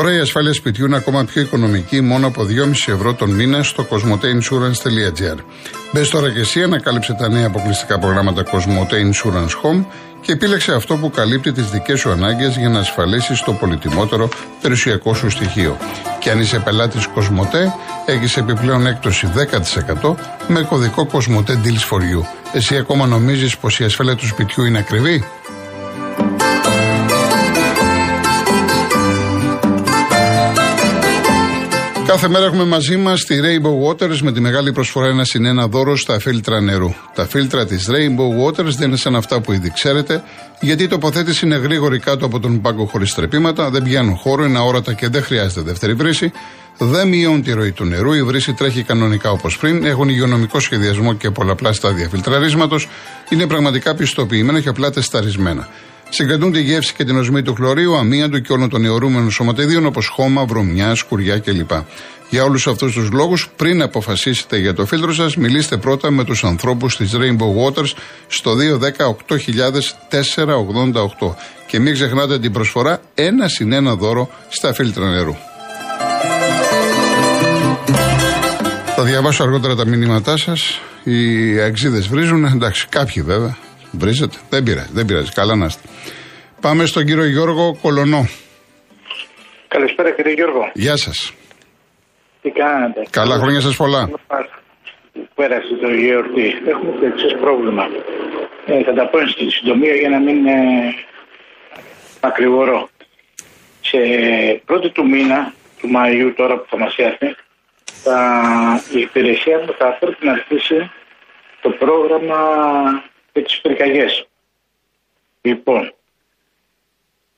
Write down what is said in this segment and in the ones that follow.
Τώρα η ασφάλεια σπιτιού είναι ακόμα πιο οικονομική μόνο από 2,5 ευρώ τον μήνα στο cosmoteinsurance.gr. Μπες τώρα και εσύ, ανακάλυψε τα νέα αποκλειστικά προγράμματα Cosmote Insurance Home και επίλεξε αυτό που καλύπτει τις δικές σου ανάγκες για να ασφαλίσεις το πολυτιμότερο περιουσιακό σου στοιχείο. Και αν είσαι πελάτης Cosmote, έχεις επιπλέον έκπτωση 10% με κωδικό Cosmote Deals for You. Εσύ ακόμα νομίζεις πως η ασφάλεια του σπιτιού είναι ακριβή; Κάθε μέρα έχουμε μαζί μας τη Rainbow Waters με τη μεγάλη προσφορά ένα συν ένα δώρο στα φίλτρα νερού. Τα φίλτρα της Rainbow Waters δεν είναι σαν αυτά που ήδη ξέρετε, γιατί η τοποθέτηση είναι γρήγορη κάτω από τον πάγκο χωρίς τρεπήματα, δεν πιάνουν χώρο, είναι αόρατα και δεν χρειάζεται δεύτερη βρύση, δεν μειώνουν τη ροή του νερού, η βρύση τρέχει κανονικά όπως πριν, έχουν υγειονομικό σχεδιασμό και πολλαπλά στάδια φιλτραρίσματος, είναι πραγματικά πιστοποιημένα και απλά τεσταρισμένα. Συγκρατούν τη γεύση και την οσμή του χλωρίου, αμύαντου και όλων των αιωρούμενων σωματιδίων όπως χώμα, βρωμιά, σκουριά κλπ. Για όλους αυτούς τους λόγους, πριν αποφασίσετε για το φίλτρο σας, μιλήστε πρώτα με τους ανθρώπους της Rainbow Waters στο 210-8000-488. Και μην ξεχνάτε την προσφορά ένα συν ένα δώρο στα φίλτρα νερού. Θα διαβάσω αργότερα τα μηνύματά σας. Οι αξίδες βρίζουν. Εντάξει, κάποιοι βέβαια. Βρίζετε. Δεν πειράζει, δεν πειράζει. Καλά να είστε. Πάμε στον κύριο Γιώργο Κολονό. Καλησπέρα κύριε Γιώργο. Γεια σας. Τι κάνετε; Καλά χρόνια σας πολλά. Πέρασε το γιορτή. Έχουμε το εξής πρόβλημα. Ε, θα τα πω στην συντομία για να μην ε, ακριβωρώ. Σε πρώτη του μήνα, του Μαΐου τώρα που θα μας έρθει, θα, η υπηρεσία μου θα πρέπει να αρχίσει το πρόγραμμα για τις πυρκαγιές. Λοιπόν,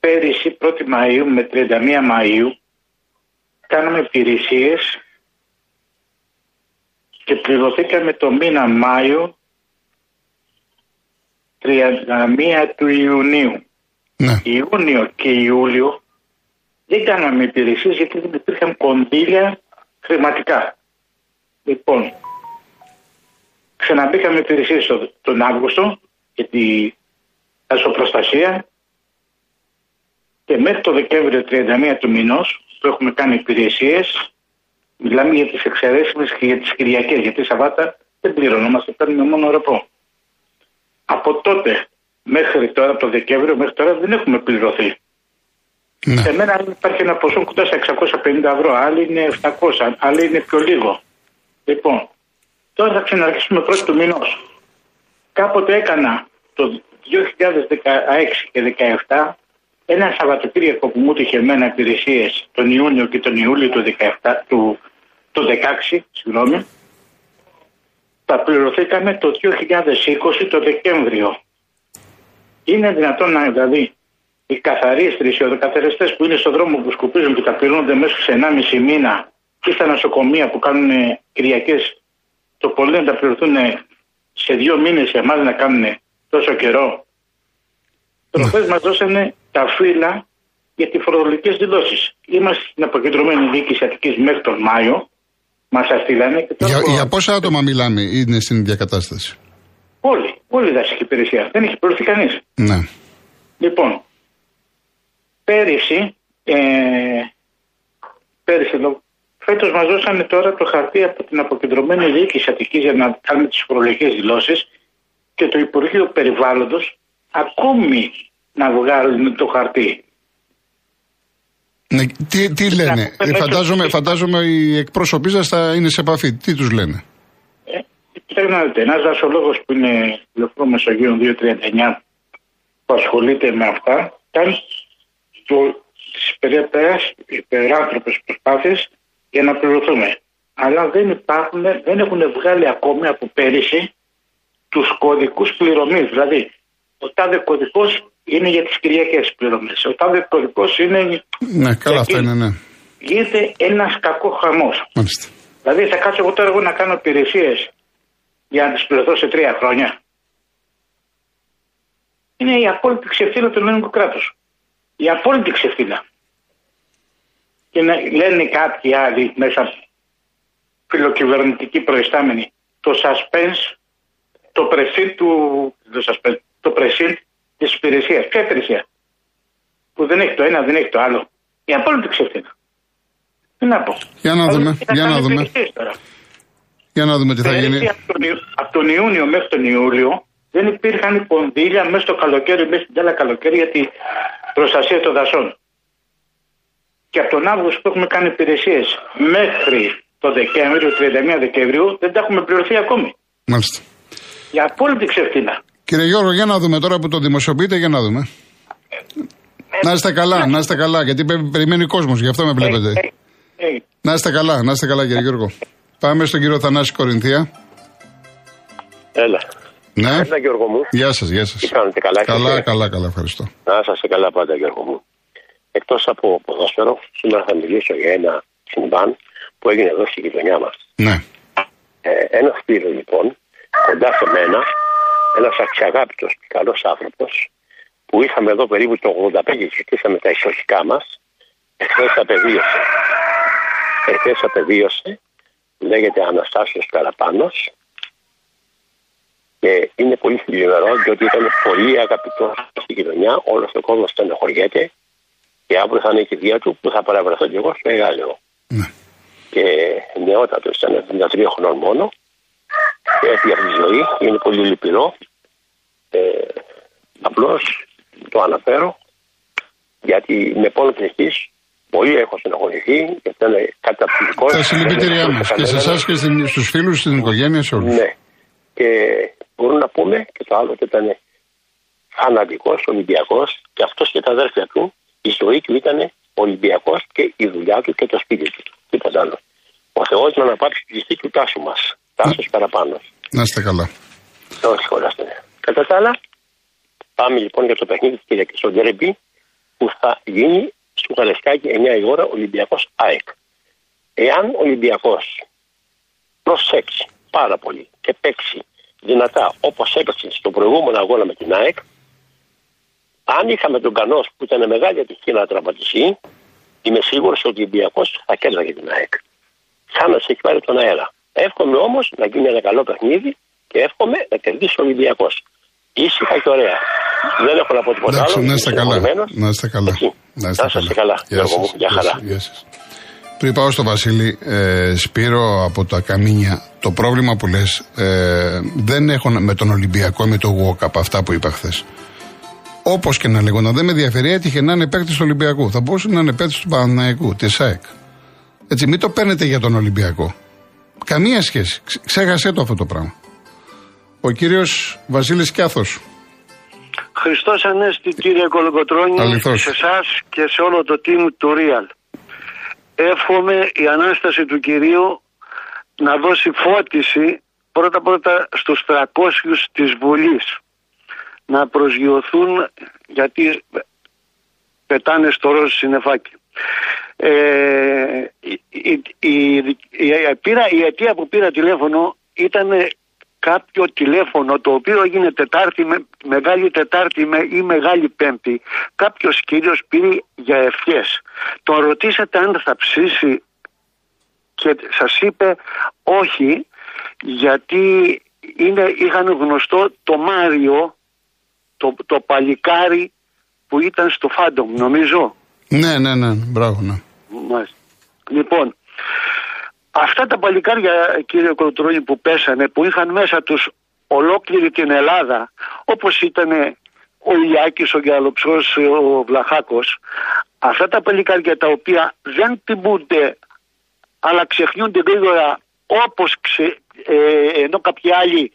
πέρυσι 1η Μαΐου με 31 Μαΐου κάναμε υπηρεσίες και πληρωθήκαμε το μήνα Μάιο 31 του Ιουνίου. Ναι. Ιούνιο και Ιούλιο δεν κάναμε υπηρεσίες γιατί δεν υπήρχαν κονδύλια χρηματικά. Λοιπόν, ξαναμπήκαμε υπηρεσίε τον Αύγουστο για τη ασοπροστασία και μέχρι το Δεκέμβριο 31 του μηνός που έχουμε κάνει υπηρεσίες, μιλάμε για τις εξαιρέσεις και για τις Κυριακές. Γιατί Σαββάτα δεν πληρωνόμαστε, παίρνουμε μόνο ρεπό. Από τότε μέχρι τώρα, το Δεκέμβριο, μέχρι τώρα δεν έχουμε πληρωθεί. Ναι. Σε μένα υπάρχει ένα ποσό κοντά στα 650 ευρώ, άλλοι είναι 700, άλλοι είναι πιο λίγο. Λοιπόν, τώρα θα ξαναρχίσουμε πρώτη του μηνός. Κάποτε έκανα το 2016 και 2017 ένα Σαββατοκύριακο που μου είχε εμένα υπηρεσίες τον Ιούνιο και τον Ιούλιο του 17, του, το 16, συγγνώμη, τα πληρωθήκαμε το 2020 το Δεκέμβριο. Είναι δυνατόν να, δηλαδή, οι καθαρίστρες, οι οδοκαθαριστές που είναι στον δρόμο που σκουπίζουν και τα πληρώνονται μέσα σε 1,5 μήνα ή στα νοσοκομεία που κάνουν Κυριακές, το πολύ να τα πληρωθούν σε δύο μήνες για εμάς να κάνουν τόσο καιρό. Προχθέ ναι. μας δώσανε τα φύλλα για τις φορολογικές δηλώσεις. Είμαστε στην αποκεντρωμένη διοίκηση Αττικής μέχρι τον Μάιο. Μας στείλανε. για, για πόσα άτομα μιλάμε, είναι στην ίδια κατάσταση; Όλοι. Όλη η δασική υπηρεσία. Δεν έχει πληρωθεί κανείς. Ναι. Λοιπόν, πέρυσι, ε, πέρυσι εδώ, φέτος μα δώσανε τώρα το χαρτί από την αποκεντρωμένη διοίκηση Αττικής για να κάνουμε τις φορολογικές δηλώσεις και το Υπουργείο Περιβάλλοντος ακόμη να βγάλουν το χαρτί. Ναι, τι, τι λένε, ε, φαντάζομαι, φαντάζομαι οι εκπρόσωποι σας θα είναι σε επαφή. Τι τους λένε; Ε, Κοιτάξτε, ένας δασολόγος που είναι λεωφόρο Μεσογείων 239 που ασχολείται με αυτά, κάνει τι υπεράνθρωπες προσπάθειες για να πληρωθούμε. Αλλά δεν υπάρχουν, δεν έχουν βγάλει ακόμη από πέρυσι τους κωδικούς πληρωμής. Δηλαδή, ο τάδε κωδικός είναι για τις Κυριακές πληρωμές. Ο τάδε κωδικός είναι. Ναι, καλά, αυτό είναι, ναι. Γίνεται ένας κακός χαμός. Δηλαδή, θα κάτσω εγώ τώρα εγώ να κάνω υπηρεσίες για να τις πληρωθώ σε τρία χρόνια. Είναι η απόλυτη ξεφύλλα του ελληνικού κράτους. Η απόλυτη ξεφύλλα. Και να λένε κάποιοι άλλοι μέσα φιλοκυβερνητικοί προϊστάμενοι το suspense, το πρεσί του. Το, suspense, το πρεσί της υπηρεσίας. Ποια υπηρεσία. Που δεν έχει το ένα, δεν έχει το άλλο. Η απόλυτη ξεφτύνα. Τι να πω. Για να δούμε. Για να δούμε. Για να δούμε τι θα γίνει. Από τον, από τον Ιούνιο μέχρι τον Ιούλιο δεν υπήρχαν κονδύλια μέσα στο καλοκαίρι, μέσα στην τέλα καλοκαίρι για την προστασία των δασών. Και από τον Αύγουστο που έχουμε κάνει υπηρεσίες μέχρι το Δεκέμβριο, 31 Δεκεμβρίου, δεν τα έχουμε πληρωθεί ακόμη. Μάλιστα. Για απόλυτη ξεφτύνα. Κύριε Γιώργο, για να δούμε τώρα που το δημοσιοποιείτε, για να δούμε. Να είστε καλά, να είστε καλά, γιατί περιμένει ο κόσμος, γι' αυτό με βλέπετε. Ε, ε, Να είστε καλά, να είστε καλά, κύριε Γιώργο. Πάμε στον κύριο Θανάση Κορινθία. Έλα. Ναι. Έλα Γιώργο μου. Γεια σας, γεια σας. Τι κάνετε, καλά Καλά, είστε; καλά, καλά, ευχαριστώ. Να είσαστε καλά πάντα Γιώργο μου. Εκτός από ποδόσφαιρο, σήμερα θα μιλήσω για ένα συμβάν που έγινε εδώ στη γειτονιά μας. Ναι. Ε, ένα σπίτι λοιπόν, κοντά σε μένα, ένας αξιαγάπητος και καλός άνθρωπος, που είχαμε εδώ περίπου το 85 και στήσαμε τα ισοχικά μας, εχθές απεβίωσε. Εχθές απεβίωσε, λέγεται Αναστάσιος Καραπάνος, και είναι πολύ θλιβερό διότι ήταν πολύ αγαπητός στη γειτονιά. Όλος ο κόσμος στενοχωριέται και αύριο θα είναι η κηδεία του που θα παραβρεθώ και εγώ στο Εγάλεο. ναι. Και νεότατος ήταν 73 χρονών μόνο. Και έφυγε από τη ζωή. Είναι πολύ λυπηρό. Ε, Απλώς το αναφέρω γιατί με πόνο ψυχή πολύ έχω στενοχωρηθεί και αυτό είναι καταπληκτικό. Τα συλληπιτήριά μας και σε εσάς και στους φίλους, στην οικογένεια, σε όλους. Ναι. Και μπορούμε να πούμε και το άλλο ότι ήταν φανατικός Ολυμπιακός και αυτός και τα αδέρφια του, η ζωή του ήταν Ολυμπιακός και η δουλειά του και το σπίτι του. Τίποτα άλλο. Ο Θεός να αναπάψει τη ληστή του τάσου μας. Τάσος παραπάνω. Να είστε καλά. Όχι χωράστε. Κατά τα άλλα, πάμε λοιπόν για το παιχνίδι της Κυριακής στο Ντέρμπι που θα γίνει στο Καλεσκάκι 9 η ώρα Ολυμπιακός ΑΕΚ. Εάν ο Ολυμπιακός προσέξει πάρα πολύ και παίξει δυνατά όπως έπαιξε στο προηγούμενο αγώνα με την ΑΕΚ, αν είχαμε τον Κανός που ήταν μεγάλη ατυχία να τραυματιστεί, είμαι σίγουρος ότι ο Ολυμπιακός θα κέρδαγε την ΑΕΚ. Σαν να σε έχει πάρει τον αέρα. Εύχομαι όμως να γίνει ένα καλό παιχνίδι και εύχομαι να κερδίσει ο Ολυμπιακός. Ήσυχα και ωραία. Δεν έχω να πω τίποτα Εντάξει, άλλο. να είστε είμαι καλά. συγχωρημένος. Να είστε καλά. Έτσι. Να είστε Να είστε καλά. Γεια Γιώργο μου. σας. Γεια Γεια χαρά. σας. Γεια σας. Πριν πάω στο Βασίλη, ε, Σπύρο από τα Καμίνια, το πρόβλημα που λες ε, δεν έχω να- με τον Ολυμπιακό, με το Γουόκαπ, αυτά που είπα χθες. Όπως και να λέγονταν, δεν με ενδιαφέρει, έτυχε να είναι παίκτης του Ολυμπιακού. Θα μπορούσε να είναι παίκτης του Παναναϊκού, της ΣΑΕΚ. Έτσι, μην το παίρνετε για τον Ολυμπιακό. Καμία σχέση. Ξ- Ξέχασέ το αυτό το πράγμα. Ο κύριος Βασίλης Κιάθος. Χριστός Ανέστη κύριε Κολοκοτρώνη Αληθώς. σε εσάς και σε όλο το team του Real. Εύχομαι η Ανάσταση του Κυρίου να δώσει φώτιση πρώτα πρώτα στους 300 της Βουλής να προσγειωθούν γιατί πετάνε στο ροζ συννεφάκι. Ε, η, η, η, η- πήρα- η αιτία που πήρα τηλέφωνο ήταν κάποιο τηλέφωνο το οποίο έγινε Τετάρτη, με, Μεγάλη Τετάρτη με, ή Μεγάλη Πέμπτη. Κάποιος κύριος πήρε για ευχές. Τον ρωτήσατε αν θα ψήσει και σας είπε όχι γιατί είναι, είχαν γνωστό το Μάριο, το, το παλικάρι που ήταν στο Φάντομ νομίζω. Ναι, ναι, ναι, μπράβο, ναι. Μάλιστα. Λοιπόν, αυτά τα παλικάρια κύριε Κολοτρώνη που πέσανε, που είχαν μέσα τους ολόκληρη την Ελλάδα, όπως ήταν ο Ηλιάκης, ο Γιαλοψός, ο Βλαχάκος, αυτά τα παλικάρια τα οποία δεν τιμούνται αλλά ξεχνιούνται γρήγορα όπως ξε, ε, ενώ κάποιοι άλλοι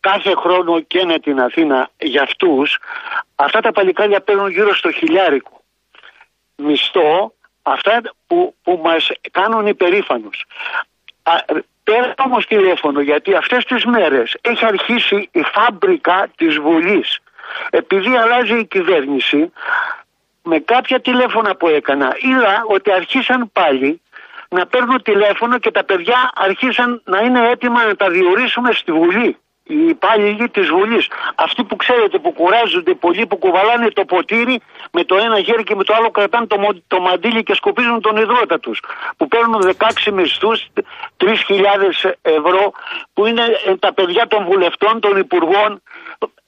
κάθε χρόνο καίνε την Αθήνα για αυτούς, αυτά τα παλικάρια παίρνουν γύρω στο χιλιάρικο μισθό αυτά που, που μας κάνουν υπερήφανους. Α, Πέρα όμως τηλέφωνο γιατί αυτές τις μέρες έχει αρχίσει η φάμπρικα της Βουλής. Επειδή αλλάζει η κυβέρνηση με κάποια τηλέφωνα που έκανα είδα ότι αρχίσαν πάλι να παίρνουν τηλέφωνο και τα παιδιά αρχίσαν να είναι έτοιμα να τα διορίσουμε στη Βουλή. Οι υπάλληλοι της Βουλής. Αυτοί που ξέρετε που κουράζονται πολύ, που κουβαλάνε το ποτήρι με το ένα χέρι και με το άλλο κρατάνε το, μο- το μαντίλι και σκοπίζουν τον υδρότα τους. Που παίρνουν 16 μισθούς, 3.000 ευρώ, που είναι ε, τα παιδιά των βουλευτών, των υπουργών.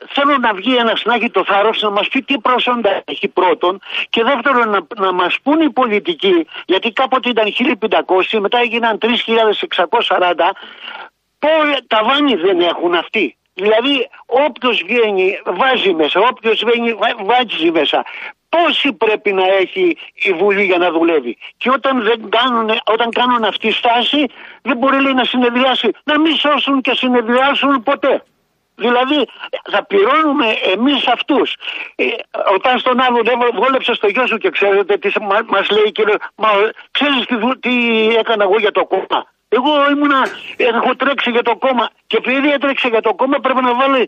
θέλω να βγει ένας να έχει το θάρρος να μας πει τι προσόντα έχει πρώτον και δεύτερον να, να μας πούν οι πολιτικοί, γιατί κάποτε ήταν 1500, μετά έγιναν 3640, τα βάνη δεν έχουν αυτοί. Δηλαδή όποιος βγαίνει βάζει μέσα, όποιος βγαίνει βάζει μέσα. Πόσοι πρέπει να έχει η Βουλή για να δουλεύει; Και όταν, δεν κάνουν, όταν κάνουν αυτή τη στάση δεν μπορεί λέει, να συνεδριάσει. Να μην σώσουν και συνεδριάσουν ποτέ. Δηλαδή θα πληρώνουμε εμείς αυτούς. Ε, όταν στον άλλο δεν βόλεψε στο γιο σου και ξέρετε τι μα λέει και μα ξέρεις τι, τι έκανα εγώ για το κόμμα; Εγώ ήμουνα, έχω τρέξει για το κόμμα και επειδή έτρεξε για το κόμμα πρέπει να βάλει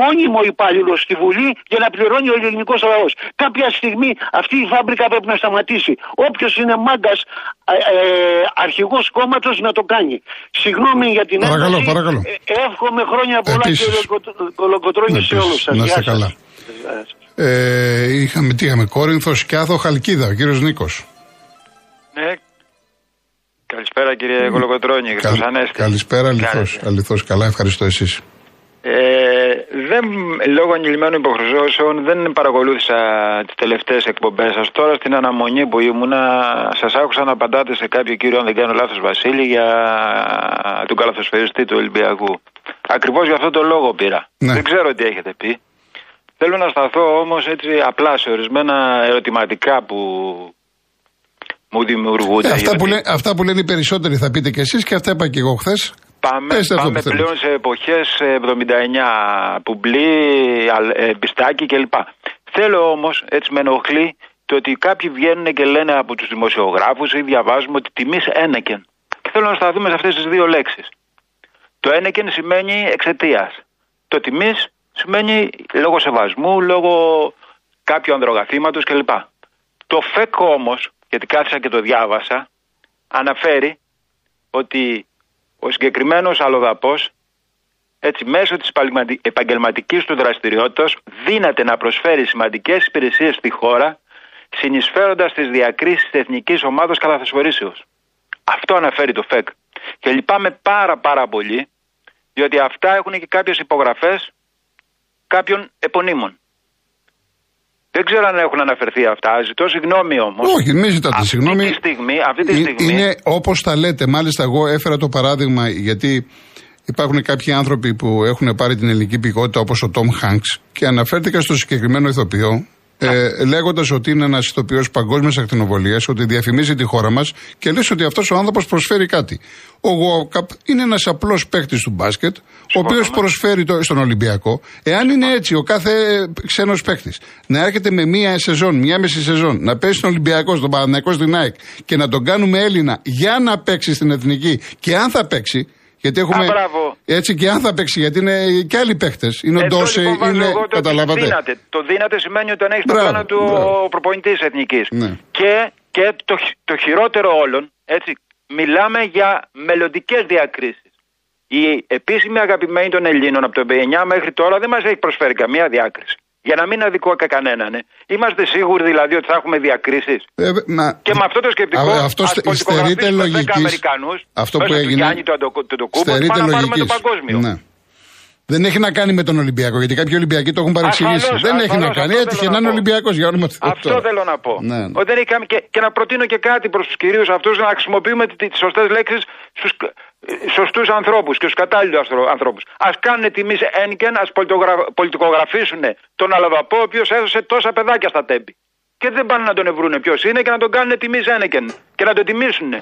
μόνιμο υπάλληλο στη Βουλή για να πληρώνει ο ελληνικός λαός. Κάποια στιγμή αυτή η φάμπρικα πρέπει να σταματήσει. Όποιος είναι μάγκας ε, ε, αρχηγός κόμματος να το κάνει. Συγγνώμη για την παρακαλώ, Παρακαλώ. Ε, εύχομαι χρόνια πολλά Επίσης. κύριε Κολοκοτρόνη σε όλους σας. Να είστε καλά. Ε, είχαμε, τι είχαμε, Κόρινθος, Σκιάθο, Χαλκίδα, ο κύριος Νίκος. Ναι, Καλησπέρα κύριε Κολοκοτρώνη, Καλ, Καλησπέρα αληθώς, αληθώς, καλά ευχαριστώ εσείς. Ε, δεν, λόγω ανηλυμένων υποχρεώσεων δεν παρακολούθησα τις τελευταίες εκπομπές σας. Τώρα στην αναμονή που ήμουνα σας άκουσα να απαντάτε σε κάποιο κύριο, αν δεν κάνω λάθος Βασίλη, για τον καλαθοσφαιριστή του Ολυμπιακού. Ακριβώς για αυτό το λόγο πήρα. Ναι. Δεν ξέρω τι έχετε πει. Θέλω να σταθώ όμως έτσι απλά σε ορισμένα ερωτηματικά που μου δημιουργούνται. Ε, αυτά, που λέ, αυτά που λένε οι περισσότεροι θα πείτε και εσείς και αυτά είπα και εγώ χθες. Πάμε, πάμε πλέον σε εποχές 79, πουμπλή, ε, πιστάκι κλπ. Θέλω όμως, έτσι με ενοχλεί, το ότι κάποιοι βγαίνουν και λένε από τους δημοσιογράφους ή διαβάζουμε ότι τιμή ένεκεν. Και θέλω να σταθούμε σε αυτές τις δύο λέξεις. Το ένεκεν σημαίνει εξαιτίας. Το τιμής σημαίνει λόγω σεβασμού, λόγω κάποιου ανδρογαθήματος κλπ. Το ΦΕΚ όμως γιατί κάθισα και το διάβασα, αναφέρει ότι ο συγκεκριμένος αλλοδαπός έτσι μέσω της επαγγελματικής του δραστηριότητας δύναται να προσφέρει σημαντικές υπηρεσίες στη χώρα συνεισφέροντας τις διακρίσεις της εθνικής ομάδας καταθεσφορήσεως. Αυτό αναφέρει το ΦΕΚ. Και λυπάμαι πάρα πάρα πολύ διότι αυτά έχουν και κάποιες υπογραφές κάποιων επωνύμων. Δεν ξέρω αν έχουν αναφερθεί αυτά. Ζητώ συγγνώμη όμως. Όχι, μην ζητάτε συγγνώμη. Αυτή τη στιγμή. Αυτή τη στιγμή... Είναι όπως τα λέτε. Μάλιστα, εγώ έφερα το παράδειγμα γιατί υπάρχουν κάποιοι άνθρωποι που έχουν πάρει την ελληνική πηγότητα όπως ο Τόμ Χάγκ και αναφέρθηκα στο συγκεκριμένο ηθοποιό ε, λέγοντας ότι είναι ένας ηθοποιός παγκόσμιας ακτινοβολίας, ότι διαφημίζει τη χώρα μας και λες ότι αυτός ο άνθρωπος προσφέρει κάτι. Ο Γουόκαπ είναι ένας απλός παίκτης του μπάσκετ, ο οποίος προσφέρει το, στον Ολυμπιακό. Εάν είναι έτσι ο κάθε ξένος παίκτης να έρχεται με μία σεζόν, μία μισή σεζόν, να παίζει στον Ολυμπιακό, στον Παναναϊκό, στην ΑΕΚ και να τον κάνουμε Έλληνα για να παίξει στην εθνική και αν θα παίξει, γιατί έχουμε. έτσι και αν θα παίξει, γιατί είναι και άλλοι παίχτες. Είναι ο Ντόσε, λοιπόν είναι. Το καταλάβατε. Δύναται. Το δύναται σημαίνει ότι αν έχεις το πλάνο του ο προπονητής εθνικής. Ναι. Και, και το, το χειρότερο όλων, έτσι, μιλάμε για μελλοντικές διακρίσεις. Η επίσημη αγαπημένη των Ελλήνων από το 19 μέχρι τώρα δεν μας έχει προσφέρει καμία διάκριση. Για να μην αδικώ κανέναν. Ναι. Είμαστε σίγουροι δηλαδή ότι θα έχουμε διακρίσεις. Ε, και με αυτό το σκεπτικό. Α, αυτό στερείται λογικής. Αυτό που έγινε. Γιάννη το, το, το, στερείται λογική. Το παγκόσμιο. Ναι. Δεν έχει να κάνει με τον Ολυμπιακό, γιατί κάποιοι Ολυμπιακοί το έχουν παρεξηγήσει. Δεν έχει να κάνει. Έτυχε να είναι Ολυμπιακός για όνομα του Αυτό θέλω να πω. Ναι. δεν έχει και, και να προτείνω και κάτι προς τους κυρίους αυτούς να χρησιμοποιούμε τις σωστές λέξεις στους σωστούς ανθρώπους και στους κατάλληλους ανθρώπους. Α κάνουν τιμή ένικεν, ας πολιτικογραφήσουν τον Αλαβαπό, ο οποίος έδωσε τόσα παιδάκια στα τέμπη. Και δεν πάνε να τον ευρούνε ποιος είναι και να τον κάνουν τιμή ένικεν και να τον τιμήσουν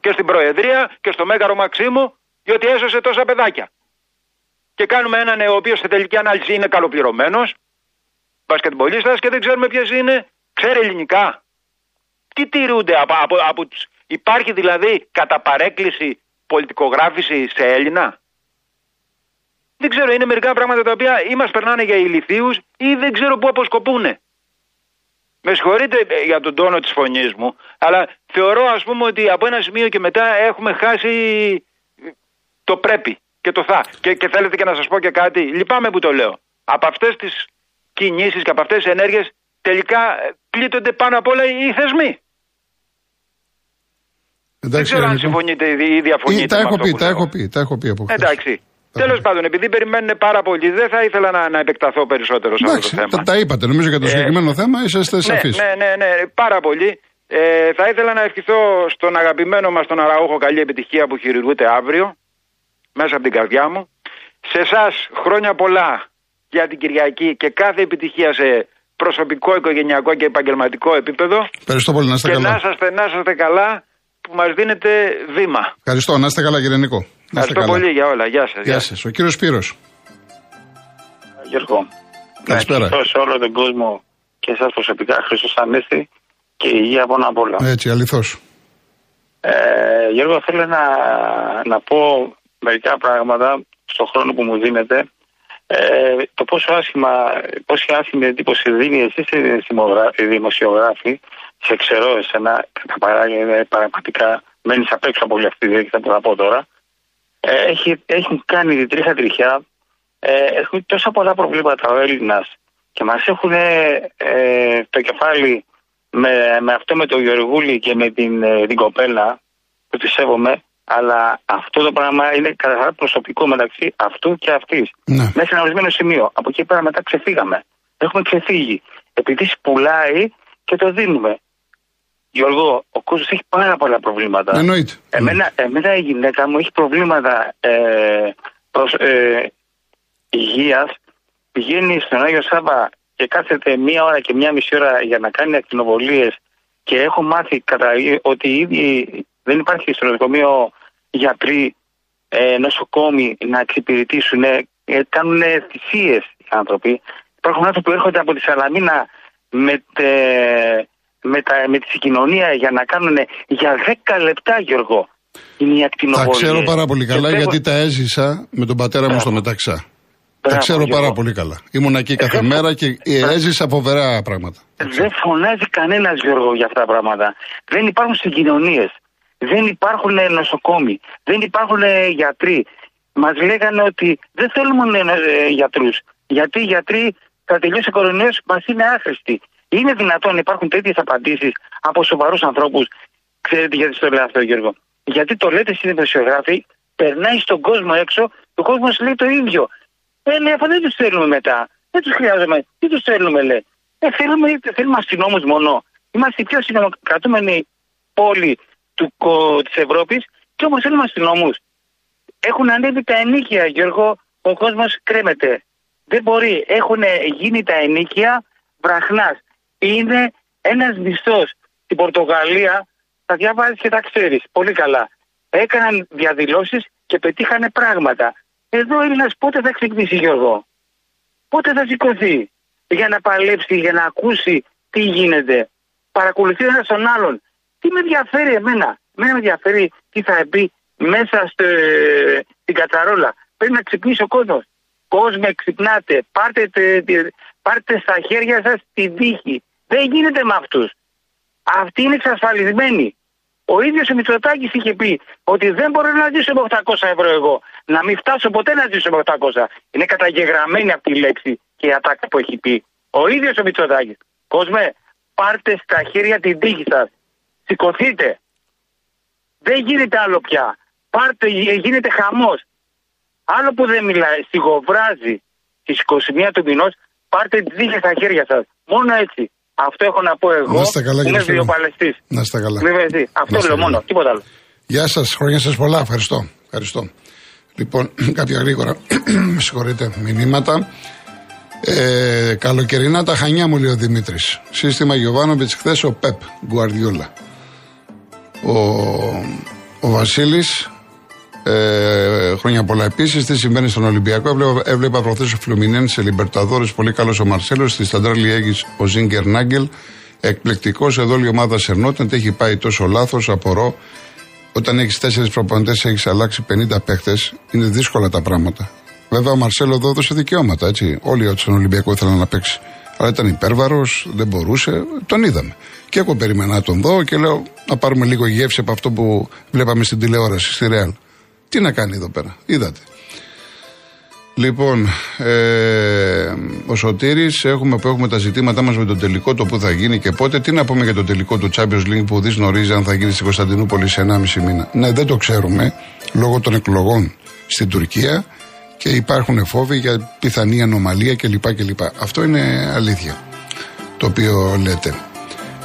και στην Προεδρία και στο Μέγαρο Μαξίμου, διότι έσωσε τόσα παιδάκια και κάνουμε έναν ο οποίος σε τελική ανάλυση είναι καλοπληρωμένος, μπασκετμπολίστας και δεν ξέρουμε ποιες είναι, ξέρει ελληνικά. Τι τηρούνται από, από, από τους... Υπάρχει δηλαδή κατά παρέκκληση πολιτικογράφηση σε Έλληνα; Δεν ξέρω, είναι μερικά πράγματα τα οποία ή μας περνάνε για ηλικίους ή δεν ξέρω πού αποσκοπούνε. Με συγχωρείτε ε, για τον τόνο της φωνής μου, αλλά θεωρώ ας πούμε ότι από ένα σημείο και μετά έχουμε χάσει το πρέπει και το θα. Και, και θέλετε και να σας πω και κάτι. Λυπάμαι που το λέω. Από αυτές τις κινήσεις και από αυτές τις ενέργειες τελικά ε, πλήττονται πάνω απ' όλα οι θεσμοί. Εντάξει, Δεν ξέρω αν συμφωνείτε ή διαφωνείτε. τα, έχω πει, τα έχω πει, τα έχω πει από Εντάξει. Τέλος πάντων, επειδή περιμένουν πάρα πολύ, δεν θα ήθελα να, να επεκταθώ περισσότερο σε αυτό το θέμα. Τα, τα είπατε, νομίζω για το ε, συγκεκριμένο θέμα είσαστε ναι, σαφείς. Ναι, ναι, ναι, πάρα πολύ. Ε, θα ήθελα να ευχηθώ στον αγαπημένο μας τον Αραούχο καλή επιτυχία που χειρουργούνται αύριο, μέσα από την καρδιά μου. Σε εσάς χρόνια πολλά για την Κυριακή και κάθε επιτυχία σε προσωπικό, οικογενειακό και επαγγελματικό επίπεδο. Ευχαριστώ πολύ, να είστε και καλά. να είστε, να είστε καλά που μας δίνετε βήμα. Ευχαριστώ, να είστε καλά, κύριε Νικό. Ευχαριστώ πολύ για όλα. Γεια σας. Γεια σας. Ο κύριος Σπύρος. Γιώργο. Καλησπέρα. Να σε όλο τον κόσμο και εσά προσωπικά, Χριστό Ανέστη και υγεία από απ' όλα. Έτσι, αληθώς. Ε, Γιώργο, θέλω να, να πω μερικά πράγματα στον χρόνο που μου δίνετε. Ε, το πόσο άσχημα, πόσο άσχημη εντύπωση δίνει εσείς οι δημοσιογράφοι, σε ξέρω εσένα, κατά παράγει πραγματικά μένεις απ' έξω από όλη αυτή τη διαδικασία που θα πω τώρα. Ε, έχει, έχουν κάνει τη τρίχα τριχιά, ε, έχουν τόσα πολλά προβλήματα ο Έλληνας και μας έχουν ε, το κεφάλι με, με αυτό με τον Γεωργούλη και με την, ε, την κοπέλα που τη σέβομαι, αλλά αυτό το πράγμα είναι καθαρά προσωπικό μεταξύ αυτού και αυτής. Ναι. Μέσα σε ένα ορισμένο σημείο. Από εκεί πέρα μετά ξεφύγαμε. Έχουμε ξεφύγει. Επειδή πουλάει και το δίνουμε. Γιώργο, ο κόσμος έχει πάρα πολλά προβλήματα. Εννοείται. Εμένα, εμένα η γυναίκα μου έχει προβλήματα ε, προς, ε, υγείας. Πηγαίνει στον Άγιο Σάβα και κάθεται μία ώρα και μία μισή ώρα για να κάνει ακτινοβολίες και έχω μάθει κατά, ότι ήδη δεν υπάρχει στο νοσοκομείο γιατροί, ε, νοσοκόμοι να εξυπηρετήσουν, ε, κάνουν θυσίες οι άνθρωποι. Υπάρχουν άνθρωποι που έρχονται από τη Σαλαμίνα με, τε, με, τα, με τη συγκοινωνία για να κάνουν για 10 λεπτά, Γιώργο. Είναι η Τα ξέρω πάρα πολύ καλά γιατί τα έζησα με τον πατέρα μου στο Μεταξά. Τα ξέρω πάρα πολύ καλά. Ήμουν εκεί κάθε ε, μέρα και έζησα φοβερά πράγματα. Δεν φωνάζει κανένας Γιώργο για αυτά τα πράγματα. Δεν υπάρχουν συγκοινωνίες. Δεν υπάρχουν νοσοκόμοι. Δεν υπάρχουν γιατροί. Μας λέγανε ότι δεν θέλουμε ε, γιατρούς. Γιατί οι γιατροί θα τελειώσει ο κορονοϊό μας είναι άχρηστοι. Είναι δυνατόν να υπάρχουν τέτοιες απαντήσεις από σοβαρούς ανθρώπους. Ξέρετε γιατί το λέω αυτό, Γιώργο; Γιατί το λέτε στην δημοσιογράφοι, περνάει στον κόσμο έξω, ο κόσμος λέει το ίδιο. Ε, ναι, αφού δεν τους θέλουμε μετά. Δεν τους χρειάζομαι. Τι τους θέλουμε, λέει. Ε, θέλουμε, θέλουμε αστυνόμους μόνο. Είμαστε η πιο συνομοκρατούμενη πόλη της Ευρώπης και όμως θέλουμε αστυνόμους. Έχουν ανέβει τα ενίκια, Γιώργο. Ο κόσμος κρέμεται. Δεν μπορεί. Έχουν γίνει τα ενίκια βραχνάς. Είναι ένας μισθός στην Πορτογαλία. Τα διαβάζεις και τα ξέρεις πολύ καλά. Έκαναν διαδηλώσεις και πετύχανε πράγματα. Εδώ ο Έλληνας πότε θα ξυπνήσει, Γιώργο; Πότε θα σηκωθεί για να παλέψει, για να ακούσει τι γίνεται; Παρακολουθείς ένα τον άλλον. Τι με ενδιαφέρει εμένα; Εμένα με ενδιαφέρει τι θα πει μέσα στο, στην κατσαρόλα. Πρέπει να ξυπνήσει ο κόσμος. Κόσμο, ξυπνάτε; Πάρτε, πάρτε στα χέρια σας τη δίχη. Δεν γίνεται με αυτούς. Αυτοί είναι εξασφαλισμένοι. Ο ίδιος ο Μητσοτάκης είχε πει ότι δεν μπορώ να ζήσω με 800 ευρώ εγώ. Να μην φτάσω ποτέ να ζήσω με 800. Είναι καταγεγραμμένη αυτή η λέξη και η ατάκα που έχει πει. Ο ίδιος ο Μητσοτάκης. Κόσμε, πάρτε στα χέρια την τύχη σας. Σηκωθείτε. Δεν γίνεται άλλο πια. Πάρτε, γίνεται χαμός. Άλλο που δεν μιλάει, σιγοβράζει στι 21 του μηνός, πάρτε τη τύχη στα χέρια σας. Μόνο έτσι. Αυτό έχω να πω εγώ. Να είστε καλά, Είμαι βιοπαλαιστής. Να είστε καλά. Αυτό λέω μόνο, τίποτα άλλο. Γεια σας, χρόνια σας πολλά. Ευχαριστώ. Ευχαριστώ. Λοιπόν, κάποια γρήγορα, με συγχωρείτε, μηνύματα. Ε, καλοκαιρινά τα χανιά μου λέει ο Δημήτρης. Σύστημα Γιωβάνοβιτς χθες ο Πεπ Γκουαρδιόλα. Ο, ο Βασίλης. Ε, χρόνια πολλά επίσης. Τι συμβαίνει στον Ολυμπιακό; Έβλεπα, έβλεπα προχθές ο Φλουμινένς σε Λιμπερταδόρες. Πολύ καλός ο Μαρσέλος. Στη Σταντράλη Έγκη ο Ζίγκερ Νάγκελ. Εκπληκτικός. Εδώ η ομάδα Σερνότεν έχει πάει τόσο λάθος. Απορώ. Όταν έχεις τέσσερις προπονητές, έχεις αλλάξει 50 παίχτες. Είναι δύσκολα τα πράγματα. Βέβαια, ο Μαρσέλο εδώ έδωσε δικαιώματα, έτσι. Όλοι στον Ολυμπιακό ήθελαν να παίξει. Αλλά ήταν υπέρβαρος, δεν μπορούσε. Τον είδαμε. Και εγώ περίμενα να τον δω και λέω να πάρουμε λίγο γεύση από αυτό που βλέπαμε στην τηλεόραση, στη Ρεάλ. Τι να κάνει εδώ πέρα, είδατε. Λοιπόν, ε, ο Σωτήρης έχουμε που έχουμε τα ζητήματά μας με τον τελικό, το που θα γίνει και πότε. Τι να πούμε για το τελικό του Champions League που δεις γνωρίζει αν θα γίνει στην Κωνσταντινούπολη σε 1,5 μήνα. Ναι, δεν το ξέρουμε λόγω των εκλογών στην Τουρκία και υπάρχουν φόβοι για πιθανή ανομαλία κλπ. κλπ. Αυτό είναι αλήθεια το οποίο λέτε.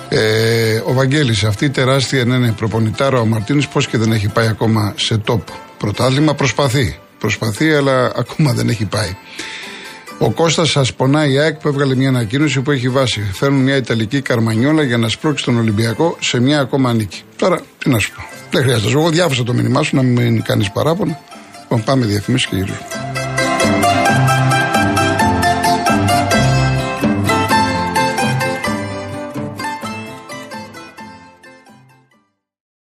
Ε, ο Βαγγέλης, αυτή η τεράστια ναι, ναι, προπονητάρα ο Μαρτίνης πώς και δεν έχει πάει ακόμα σε top πρωτάθλημα προσπαθεί. Προσπαθεί αλλά ακόμα δεν έχει πάει. Ο Κώστας σας πονάει η ΑΕΚ που έβγαλε μια ανακοίνωση που έχει βάση. Φέρνουν μια Ιταλική καρμανιόλα για να σπρώξει τον Ολυμπιακό σε μια ακόμα νίκη. Τώρα, τι να σου πω. Δεν χρειάζεται. Εγώ διάβασα το μήνυμά σου να μην κάνει παράπονο. Λοιπόν, πάμε διαφημίσεις και γύρω.